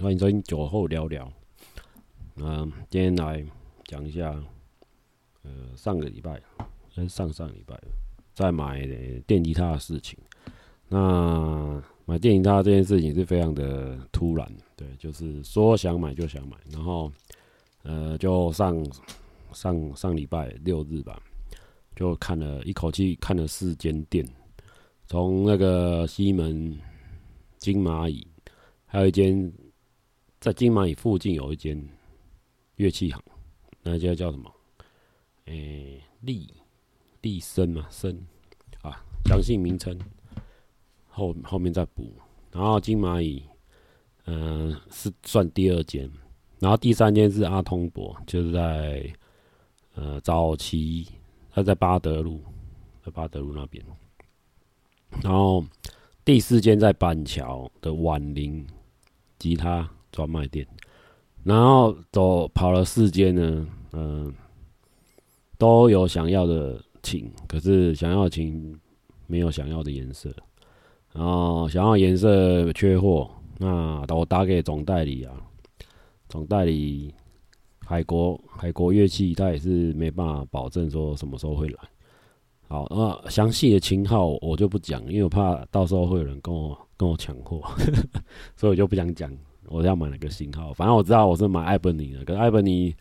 欢迎收听酒后聊聊。嗯，今天来讲一下，呃，上个礼拜还是上上礼拜在买电吉他的事情。那买电吉他这件事情是非常的突然，对，就是说想买就想买，然后呃，就上上上礼拜六日吧，就看了一口气看了四间店，从那个西门、金蚂蚁，还有一间在金蚂蚁附近有一间。乐器行，那家叫什么？诶、欸，立立森嘛，森啊，详细名称后后面再补。然后金蚂蚁，嗯、是算第二间。然后第三间是阿通伯，就是在呃早期，他在巴德路，在巴德路那边。然后第四间在板桥的婉玲吉他专卖店。然后走跑了四间呢，嗯、都有想要的琴，可是想要的琴没有想要的颜色，然后想要颜色缺货，那我打给总代理啊，总代理海国海国乐器，他也是没办法保证说什么时候会来。好，那详细的琴号我就不讲，因为我怕到时候会有人跟我跟我抢货，所以我就不想讲。我要买哪个型号？反正我知道我是买艾本尼的。可是艾本尼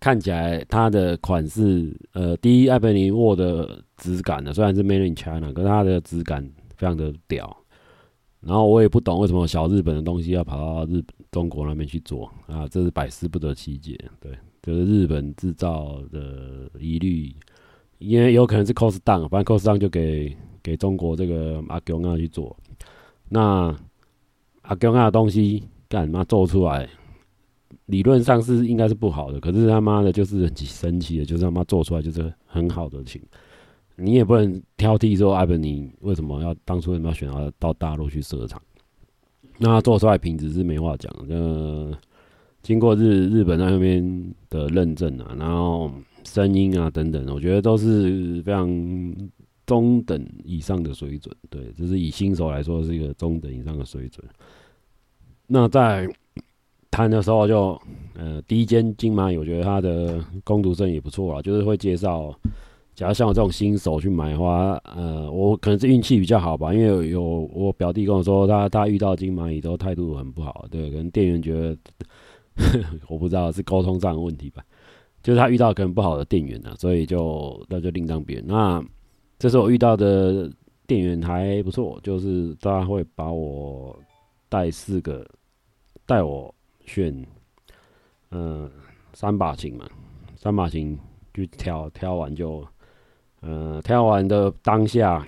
看起来它的款式，呃，第一，艾本尼握的质感呢，虽然是 Made in China，可是它的质感非常的屌。然后我也不懂为什么小日本的东西要跑到日本中国那边去做啊，这是百思不得其解。对，就是日本制造的疑虑，因为有可能是 cost down，反正 cost down 就给给中国这个阿公啊去做。那阿公啊的东西。干嘛做出来？理论上是应该是不好的，可是他妈的，就是很神奇的，就是他妈做出来就是很好的琴。你也不能挑剔说艾本尼为什么要当初为什么要选择到大陆去设厂？那做出来品质是没话讲。呃，经过日日本那边的认证啊，然后声音啊等等，我觉得都是非常中等以上的水准。对，就是以新手来说是一个中等以上的水准。那在谈的时候就，呃，第一间金蚂蚁，我觉得它的工读生也不错啊，就是会介绍。假如像我这种新手去买的话，呃，我可能是运气比较好吧，因为有，我表弟跟我说他，他遇到金蚂蚁都态度很不好，对，可能店员觉得，我不知道是沟通上的问题吧，就是他遇到可能不好的店员啊，所以就那就另当别论。那这是我遇到的店员还不错，就是他会把我。带四个，带我选，嗯、三把琴嘛，三把琴就挑，挑完就，呃，挑完的当下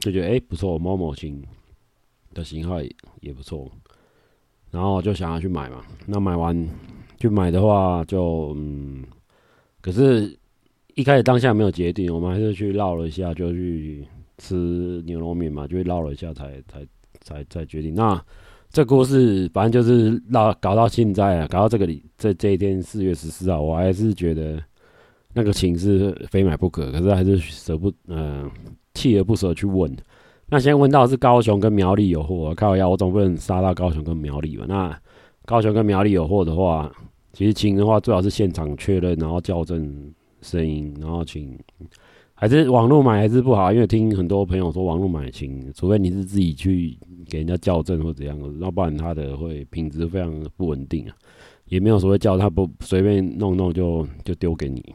就觉得哎、不错，某某琴的型号也，不错，然后就想要去买嘛。那买完去买的话就，嗯，可是一开始当下没有决定，我们还是去绕了一下，就去吃牛肉面嘛，就绕了一下才才才才决定那。这故事反正就是绕搞到现在啊，搞到这个里这这一天四月十四号，我还是觉得那个琴是非买不可，可是还是舍不嗯锲而不舍去问。那现在问到是高雄跟苗栗有货，靠腰我总不能杀到高雄跟苗栗吧？那高雄跟苗栗有货的话，其实琴的话最好是现场确认，然后校正声音，然后请。还是网络买还是不好，因为听很多朋友说网络买琴，除非你是自己去给人家校正或怎样，要不然它的会品质非常不稳定啊，也没有所谓叫他不随便弄弄就就丢给你。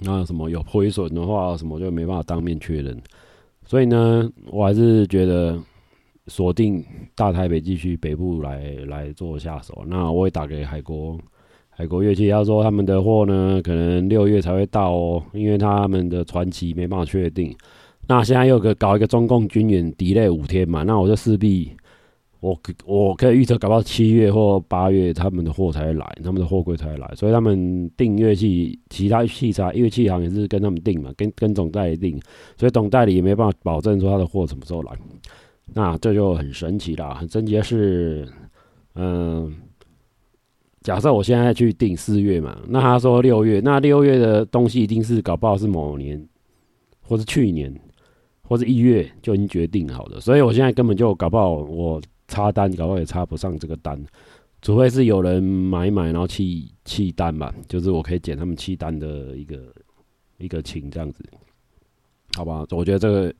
那什么有亏损的话，什么就没办法当面确认。所以呢，我还是觉得锁定大台北地区北部来来做下手。那我也打给海国。海国乐器，他说他们的货呢，可能六月才会到哦，因为他们的传奇没办法确定。那现在又个搞一个中共军演，delay 五天嘛，那我就势必我我可以预测，搞到七月或八月他们的货才会来，他们的货柜才会来。所以他们订乐器，其他器材乐器行也是跟他们订嘛，跟跟总代理订，所以总代理也没办法保证说他的货什么时候来。那这就很神奇啦，很神奇的是，嗯、假设我现在去订四月嘛，那他说六月，那六月的东西一定是搞不好是某年，或是去年，或是一月就已经决定好的，所以我现在根本就搞不好，我插单，搞不好也插不上这个单，除非是有人买买，然后弃弃单吧，就是我可以捡他们弃单的一个一个情这样子，好吧？我觉得这个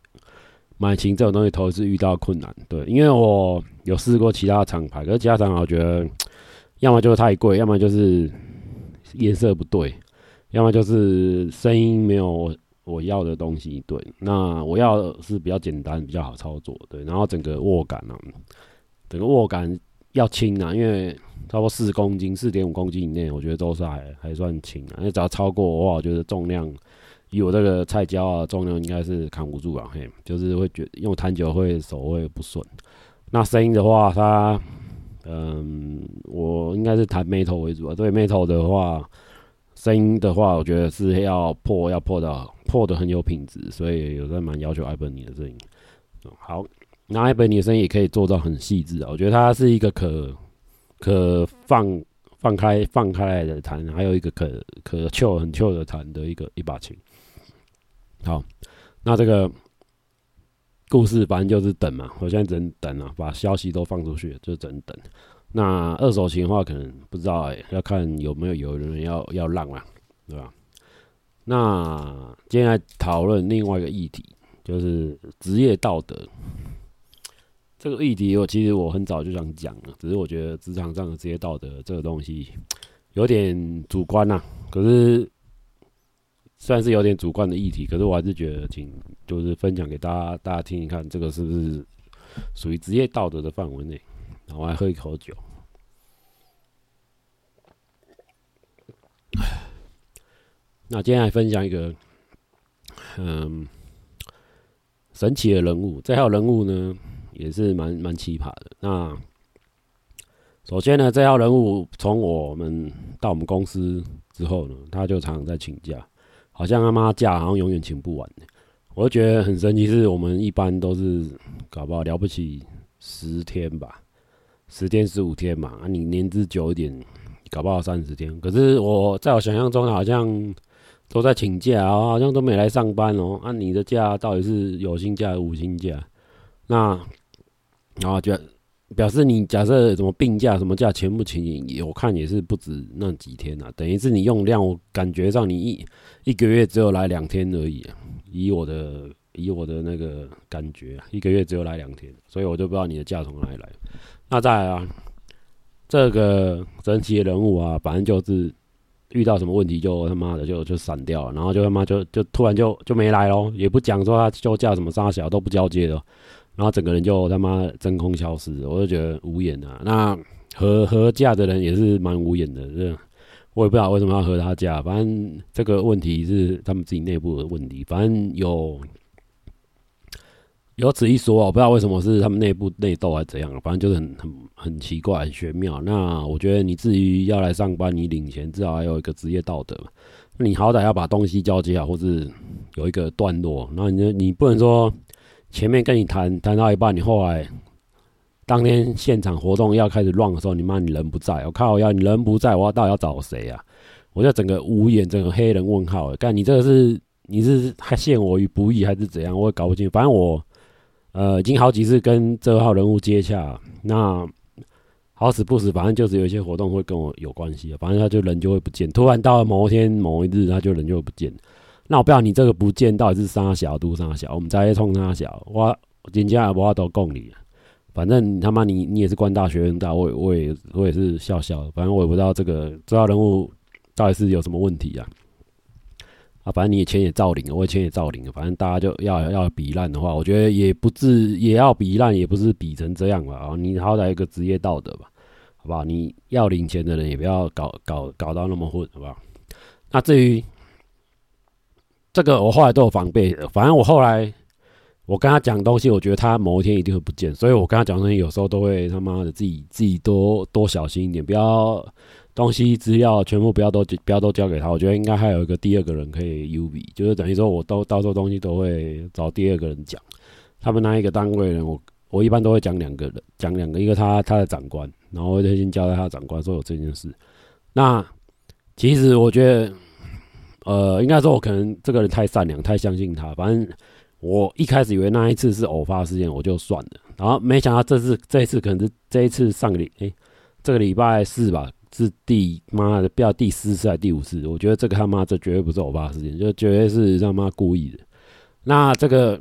买琴这种东西，头一次遇到困难，对，因为我有试过其他厂牌，可是其他厂牌我觉得要么就是太贵，要么就是颜色不对，要么就是声音没有。我要的东西，对，那我要是比较简单、比较好操作，对，然后整个握感啊，整个握感要轻啊，因为差不多四公斤、四点五公斤以内，我觉得都是还还算轻啊。因为只要超过的话，我觉得重量，以我这个菜椒啊，重量应该是扛不住啊，嘿，就是会觉得用弹久会手会不顺。那声音的话，它，嗯，我应该是弹 metal 为主啊，对 metal 的话。声音的话，我觉得是要破，要破到破的很有品质，所以有在蛮要求 Ibanez 的声音。好，那 Ibanez 的声音也可以做到很细致啊。我觉得它是一个可可放放开放开来的弹，还有一个可可 chill 很 chill 的弹的一个一把琴。好，那这个故事反正就是等嘛，我现在只能等啊，把消息都放出去，就只能等。那二手琴的话，可能不知道哎、要看有没有有人要要让啊，对吧？那接下来讨论另外一个议题，就是职业道德。这个议题我其实我很早就想讲了，只是我觉得职场上的职业道德这个东西有点主观呐。可是算是有点主观的议题，可是我还是觉得，请就是分享给大家，大家听一看，这个是不是属于职业道德的范围内？我来喝一口酒。那今天来分享一个，嗯，神奇的人物。这号人物呢，也是蛮蛮奇葩的。那首先呢，这号人物从我们到我们公司之后呢，他就常常在请假，好像他妈假好像永远请不完。我就觉得很神奇，是我们一般都是搞不好了不起十天吧。十天十五天嘛，啊，你年资久一点，搞不好三十天。可是我在我想象中，好像都在请假啊，好像都没来上班哦。啊，你的假到底是有薪假还是无薪假？那然后就表示你假设什么病假什么假全部请，我看也是不止那几天啊。等于是你用量，我感觉上你一一个月只有来两天而已啊。以我的以我的那个感觉啊，一个月只有来两天，所以我就不知道你的假从哪里来。那再来啊，这个神奇的人物啊，反正就是遇到什么问题就他妈的就就闪掉了，然后就他妈就就突然就就没来咯，也不讲说他休假什么杀小都不交接的，然后整个人就他妈真空消失，我就觉得无言啊。那合合假的人也是蛮无言的，这我也不知道为什么要合他假，反正这个问题是他们自己内部的问题，反正有。有此一说，我不知道为什么是他们内部内斗还是怎样，反正就是很很很奇怪、很玄妙。那我觉得你至于要来上班，你领钱至少还有一个职业道德，那你好歹要把东西交接好，或是有一个段落。那你你不能说前面跟你谈谈到一半，你后来当天现场活动要开始乱的时候，你妈你人不在，我靠，要你人不在，我要到底要找谁啊？我就整个无言，整个黑人问号。干你这个是你是还陷我于不义还是怎样？我也搞不清楚。反正我。呃，已经好几次跟这号人物接洽，那好死不死，反正就是有一些活动会跟我有关系，反正他就人就会不见，突然到了某一天某一日，他就人就会不见。那我不知道你这个不见到底是三小都三小，我们在冲三小，我人家我都供你，反正他妈你你也是官大学问大，我也我也我也是笑笑，反正我也不知道这个这号人物到底是有什么问题啊。啊，反正你也钱也照领，我也钱也照领，反正大家就要要比烂的话，我觉得也不至也要比烂，也不是比成这样吧。啊，你好歹有个职业道德吧，好不好？你要领钱的人也不要搞搞搞到那么混，好不好？那至于这个，我后来都有防备。反正我后来我跟他讲东西，我觉得他某一天一定会不见，所以我跟他讲东西，有时候都会他妈的自己自己多多小心一点，不要。东西资料全部不要都不要都交给他，我觉得应该还有一个第二个人可以 U B，就是等于说我都到时候东西都会找第二个人讲。他们那一个单位人，我我一般都会讲两个人，讲两个，一个他他的长官，然后我就先交代他长官说有这件事。那其实我觉得，呃，应该说我可能这个人太善良，太相信他，反正我一开始以为那一次是偶发事件，我就算了。然后没想到这次这一次可能是这一次上个礼哎、这个礼拜四吧，是第妈的不要第四次还是第五次？我觉得这个他妈这绝对不是偶发事件，就绝对是他妈故意的。那这个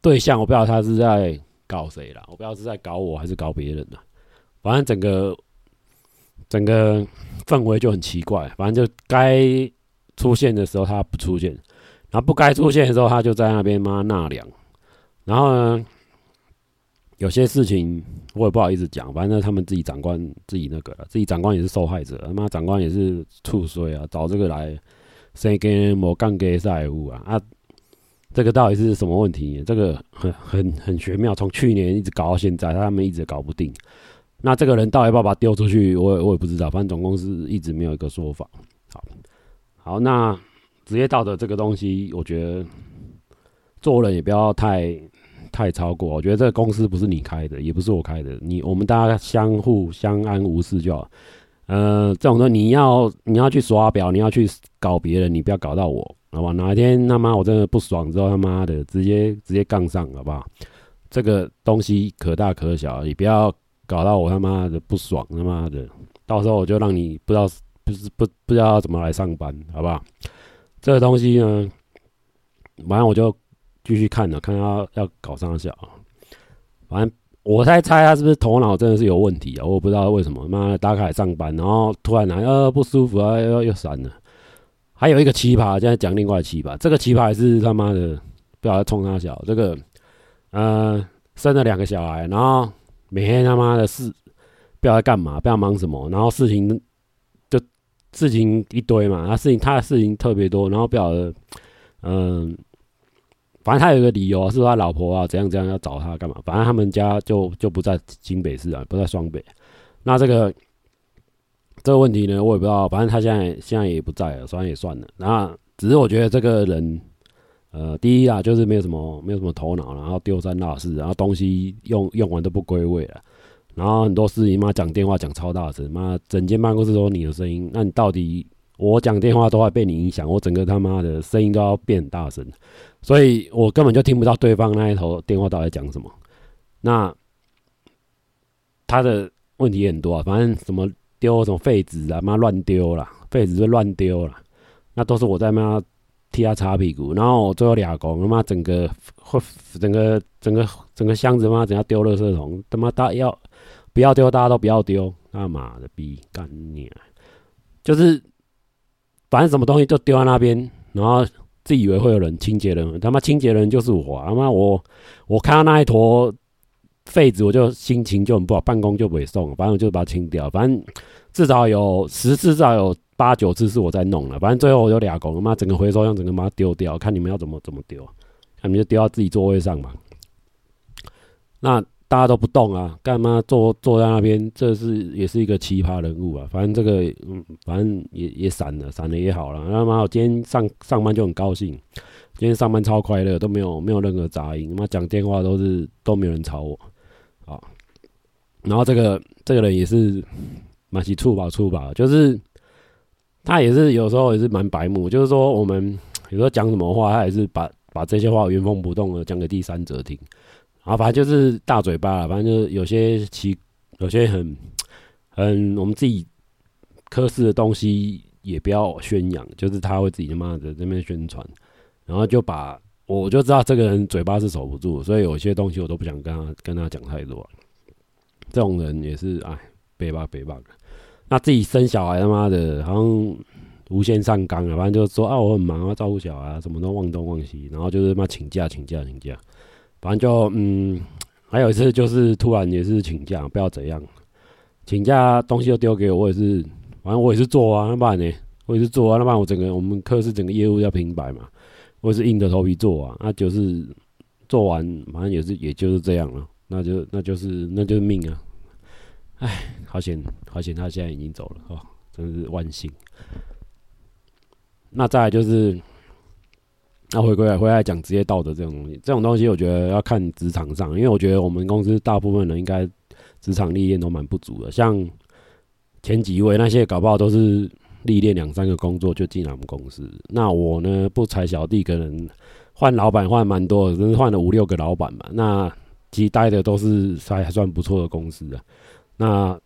对象我不知道他是在搞谁啦，我不知道是在搞我还是搞别人啦。反正整个整个氛围就很奇怪，反正就该出现的时候他不出现。然后不该出现的时候，他就在那边妈纳凉。然后呢，有些事情我也不好意思讲，反正他们自己长官自己那个了，自己长官也是受害者。他妈长官也是处衰啊，找这个来生跟某干给债务啊啊！这个到底是什么问题？这个很很很玄妙，从去年一直搞到现在，他们一直搞不定。那这个人到底要不要把丢出去？我也我也不知道。反正总公司一直没有一个说法。好，好那。职业道德这个东西，我觉得做人也不要太太超过。我觉得这个公司不是你开的，也不是我开的，你我们大家相互相安无事就好。呃，这种东西你要你要去刷表，你要去搞别人，你不要搞到我，好吧？哪一天他妈我真的不爽之后，他妈的直接直接杠上，好不好？这个东西可大可小，你不要搞到我他妈的不爽，他妈的，到时候我就让你不知道不是不不知道怎么来上班，好不好？这个东西呢，反正我就继续看了，看他要，搞三小，反正我在猜他是不是头脑真的是有问题啊？我不知道为什么，妈的打卡上班，然后突然来呃不舒服啊，又又闪了。还有一个奇葩，现在讲另外奇葩，这个奇葩也是他妈的不晓得冲他小，这个呃生了两个小孩，然后每天他妈的事不知道在干嘛，不知道忙什么，然后事情。事情一堆嘛，他事情他的事情特别多，然后不晓得，嗯，反正他有一个理由，是他老婆啊怎样怎样要找他干嘛，反正他们家就就不在新北市啊，不在双北。那这个这个问题呢，我也不知道，反正他现在现在也不在了，算也算了。那只是我觉得这个人，呃，第一啊，就是没有什么没有什么头脑，然后丢三落四，然后东西用用完都不归位了。然后很多事情，妈讲电话讲超大声，妈整间办公室都你的声音。那你到底我讲电话都会被你影响，我整个他妈的声音都要变很大声，所以我根本就听不到对方那一头电话到底讲什么。那他的问题很多啊，反正什么丢什么废纸啊，妈乱丢了，废纸就乱丢了，那都是我在妈替他擦屁股。然后我最后俩工，他妈整个整个整个整个箱子妈整个丢垃圾桶，他妈大要。不要丢，大家都不要丢。他妈的逼干你！就是反正什么东西就丢在那边，然后自以为会有人清洁人，他妈清洁人就是我。他妈我我看到那一坨废纸，我就心情就很不好，办公就不会送，反正我就把它清掉。反正至少有十次，至少有八九次是我在弄了。反正最后我就俩工，他妈整个回收箱整个把它丢掉，看你们要怎么怎么丢，看你们就丢到自己座位上嘛。那。大家都不动啊，干嘛坐坐在那边？这是也是一个奇葩人物啊。反正这个，嗯，反正也也散了，散了也好了。他妈，我今天上上班就很高兴，今天上班超快乐，都没有没有任何杂音。他妈讲电话都是都没有人吵我，啊。然后这个这个人也是蛮喜触吧触吧，就是他也是有时候也是蛮白目，就是说我们 有时候讲什么话，他也是把把这些话原封不动的讲给第三者听。然后，反正就是大嘴巴，反正就是有些奇，有些很很我们自己科室的东西也不要宣扬，就是他会自己他妈的在这边宣传，然后就把我就知道这个人嘴巴是守不住，所以有些东西我都不想跟他跟他讲太多。这种人也是哎，背吧背吧，那自己生小孩他妈的，好像无限上纲啊，反正就是说啊，我很忙啊，照顾小孩啊，什么都忘东忘西，然后就是妈请假请假请假。反正就嗯，还有一次就是突然也是请假，不知道怎样，请假东西都丢给我，我也是，反正我也是做啊，那不然呢，我也是做啊，那不然我整个我们科室整个业务要平白嘛，我也是硬着头皮做啊，那就是做完，反正也是也就是这样了，那就那就是那就是命啊，哎，好险好险，他现在已经走了哦，真是万幸。那再来就是。那回归，回来讲职业道德这种东西，这种东西我觉得要看职场上，因为我觉得我们公司大部分人应该职场历练都蛮不足的。像前几位那些搞不好都是历练两三个工作就进来我们公司。那我呢，不才小弟，可能换老板换蛮多的，真是换了五六个老板嘛。那其实待的都是还还算不错的公司啊。那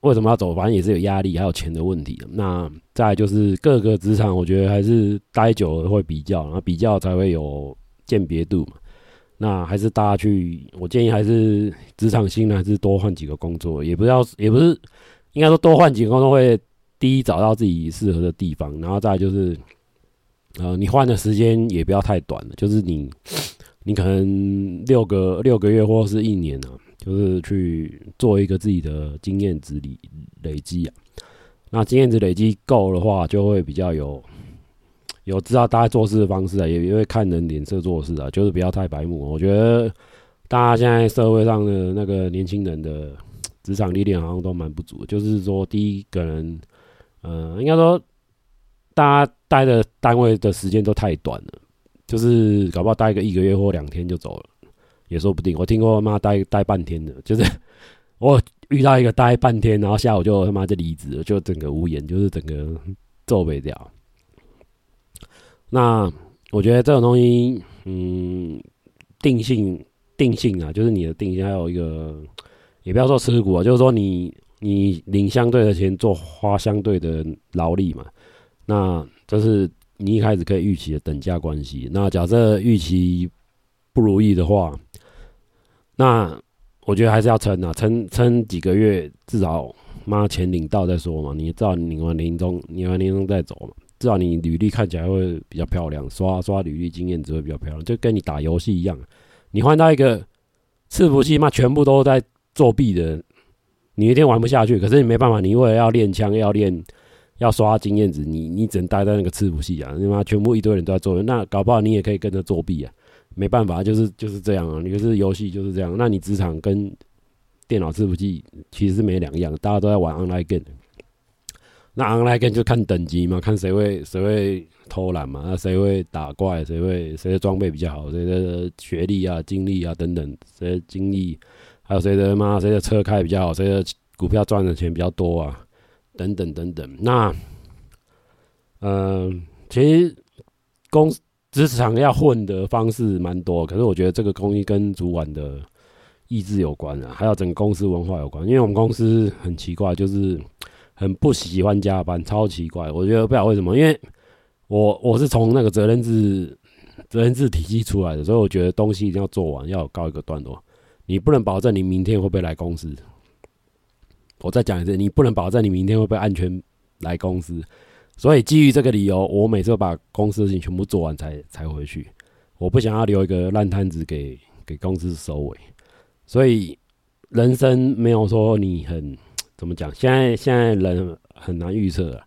为什么要走？反正也是有压力，还有钱的问题。那再就是各个职场，我觉得还是待久了会比较，然后比较才会有鉴别度嘛。那还是大家去，我建议还是职场新人还是多换几个工作，也不要，也不是应该说多换几个工作会第一找到自己适合的地方，然后再就是，呃，你换的时间也不要太短了，就是你你可能六个六个月或是一年啊。就是去做一个自己的经验值累累积啊，那经验值累积够的话，就会比较有有知道大家做事的方式啊，也也会看人脸色做事啊，就是不要太白目。我觉得大家现在社会上的那个年轻人的职场历练好像都蛮不足，就是说第一个人，呃，应该说大家待的单位的时间都太短了，就是搞不好待个一个月或两天就走了。也说不定，我听过他妈待待半天的，就是 我遇到一个待半天，然后下午就他妈就离职了，就整个无言，就是整个皱眉掉。那我觉得这种东西，嗯，定性定性啊，就是你的定性，还有一个，也不要说吃苦啊，就是说你你领相对的钱，做花相对的劳力嘛。那这是你一开始可以预期的等价关系。那假设预期不如意的话，那我觉得还是要撑啊，撑撑几个月，至少妈钱领到再说嘛。你至少领完年终，领完年终再走嘛。至少你履历看起来会比较漂亮，刷刷履历经验值会比较漂亮，就跟你打游戏一样。你换到一个伺服器，妈全部都在作弊的，你一天玩不下去。可是你没办法，你为了要练枪，要练，要刷经验值，你你只能待在那个伺服器啊。你妈全部一堆人都在做，那搞不好你也可以跟着作弊啊。没办法，就是就是这样啊！你就是游戏就是这样。那你职场跟电脑伺服器其实是没两样，大家都在玩 online game。那 online game 就看等级嘛，看谁会谁会偷懒嘛，那谁会打怪，谁会谁的装备比较好，谁的学历啊、经历啊等等，谁的经历，还有谁的妈谁的车开比较好，谁的股票赚的钱比较多啊，等等等等。那，呃，其实公。职场要混的方式蛮多，可是我觉得这个东西跟主管的意志有关啊，还有整个公司文化有关。因为我们公司很奇怪，就是很不喜欢加班，超奇怪。我觉得不知道为什么，因为我我是从那个责任制责任制体系出来的，所以我觉得东西一定要做完，要告一个段落。你不能保证你明天会不会来公司。我再讲一次，你不能保证你明天会不会安全来公司。所以基于这个理由，我每次把公司的事情全部做完才才回去。我不想要留一个烂摊子给给公司收尾。所以人生没有说你很怎么讲，现在现在人很难预测啊。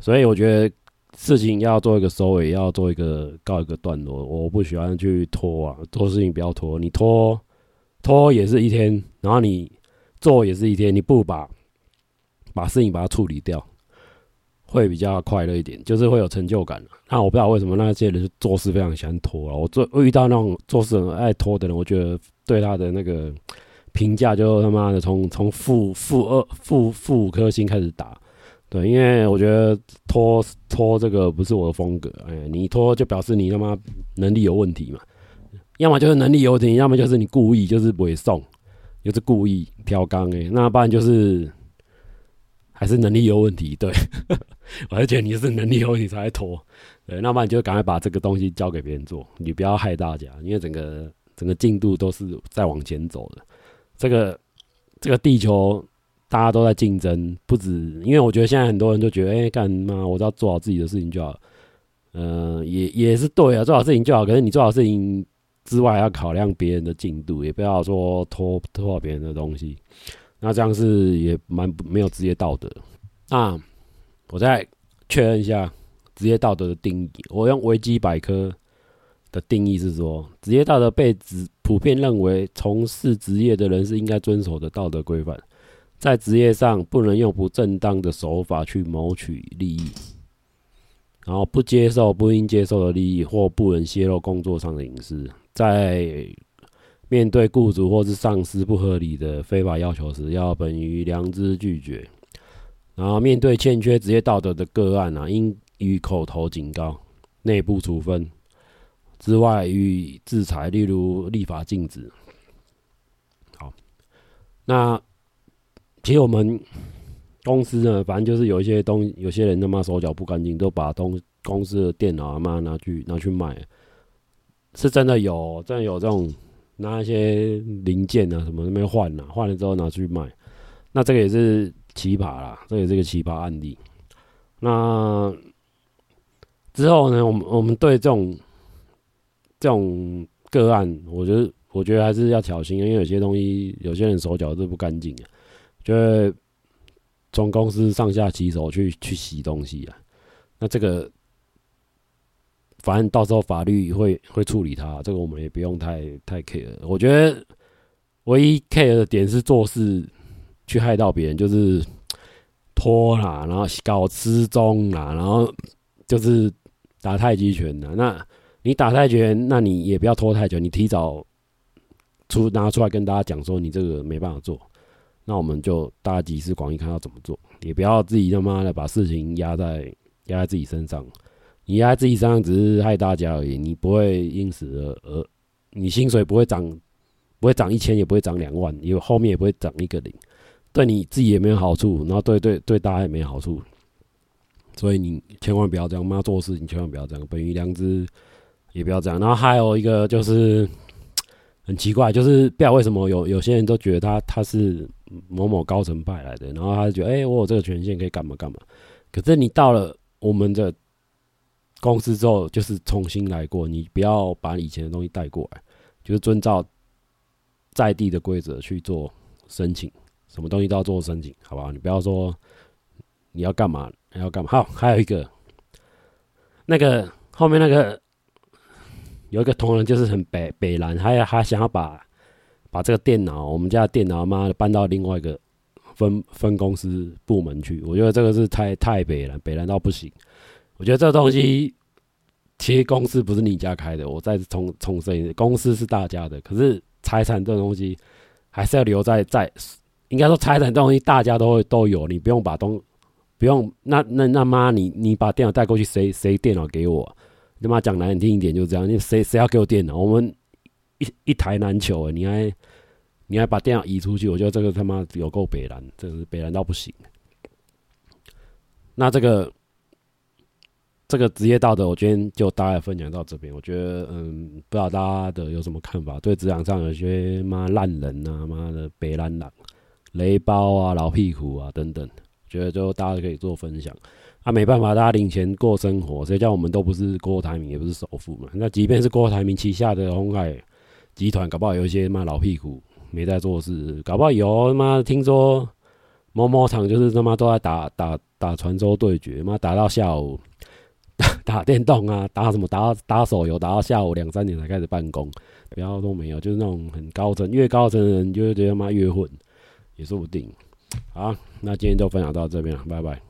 所以我觉得事情要做一个收尾，要做一个告一个段落。我不喜欢去拖啊，做事情不要拖。你拖拖也是一天，然后你做也是一天，你不把把事情把它处理掉。会比较快乐一点，就是会有成就感。那我不知道为什么那些人做事非常喜欢拖啊。我做遇到那种做事很爱拖的人，我觉得对他的那个评价就他妈的从从负负二负负五颗星开始打。对，因为我觉得拖拖这个不是我的风格。哎，你拖就表示你他妈能力有问题嘛。要么就是能力有问题，要么就是你故意就是不会送，就是故意挑缸哎。那不然就是。还是能力有问题，对，我还觉得你是能力有问题才会拖，对，那么你就赶快把这个东西交给别人做，你不要害大家，因为整个整个进度都是在往前走的。这个这个地球大家都在竞争，不止，因为我觉得现在很多人就觉得，哎，干嘛，我只要做好自己的事情就好，嗯、也也是对啊，做好事情就好。可是你做好事情之外，还要考量别人的进度，也不要说拖拖别人的东西。那这样是也蛮没有职业道德。那我再确认一下职业道德的定义。我用维基百科的定义是说，职业道德被指普遍认为从事职业的人是应该遵守的道德规范，在职业上不能用不正当的手法去谋取利益，然后不接受不应接受的利益，或不能泄露工作上的隐私，在。面对雇主或是上司不合理的非法要求时，要本于良知拒绝。然后面对欠缺职业道德的个案啊，应予口头警告、内部处分。之外予以制裁，例如立法禁止。好，那其实我们公司呢，反正就是有一些东，有些人他妈手脚不干净，都把东公司的电脑啊妈拿去拿去卖，是真的有，真的有这种拿一些零件啊什么那边换啊，换了之后拿去卖，那这个也是奇葩啦，这也是个奇葩案例。那之后呢，我们我们对这种这种个案，我觉得我觉得还是要小心，因为有些东西，有些人手脚是不干净的，就会从公司上下其手去去洗东西啊。那这个反正到时候法律会会处理他，这个我们也不用太太 care。我觉得唯一 care 的点是做事去害到别人，就是。拖啦，然后搞失踪啦，然后就是打太极拳啦。那你打太极拳，那你也不要拖太久，你提早出拿出来跟大家讲说你这个没办法做，那我们就大家集思广益，看要怎么做。也不要自己他妈的把事情压在压在自己身上，你压自己身上只是害大家而已，你不会因此而而你薪水不会涨，不会涨一千，也不会涨两万，因为后面也不会涨一个零。对你自己也没有好处，然后对对对大家也没好处，所以你千万不要这样。妈做事你千万不要这样，本于良知也不要这样。然后还有一个就是很奇怪，就是不知道为什么有有些人都觉得他他是某某高层派来的，然后他就觉得哎、我有这个权限可以干嘛干嘛。可是你到了我们的公司之后，就是重新来过，你不要把以前的东西带过来，就是遵照在地的规则去做申请。什么东西都要做申请，好不好？你不要说你要干嘛，你要干嘛。好，还有一个，那个后面那个有一个同仁就是很北北蓝，还还想要把把这个电脑，我们家的电脑妈的搬到另外一个分分公司部门去。我觉得这个是太太北蓝，北蓝到不行。我觉得这东西其实公司不是你家开的，我再重重申一次，公司是大家的。可是财产这东西还是要留在在。应该说财产这东西大家都会都有，你不用把东不用那那那妈你你把电脑带过去，谁谁电脑给我？他妈讲难听一点就是这样，你谁谁要给我电脑？我们一一台难求，你还你还把电脑移出去？我觉得这个他妈有够北烂，这个是北烂到不行。那这个这个职业道德，我今天就大概分享到这边。我觉得嗯，不知道大家的有什么看法？对职场上有些妈烂人啊，妈的北烂狼。雷包啊，老屁股啊，等等，觉得就大家可以做分享。啊，没办法，大家领钱过生活，谁叫我们都不是郭台铭，也不是首富嘛。那即便是郭台铭旗下的鸿海集团，搞不好有一些妈老屁股没在做事，搞不好有妈听说某某厂就是他妈都在打打打传说对决，妈打到下午打电动啊，打什么打打手游，打到下午两三点才开始办公，不要都没有，就是那种很高层，越高层的人就会觉得妈越混。也说不定。好，那今天就分享到这边了，拜拜。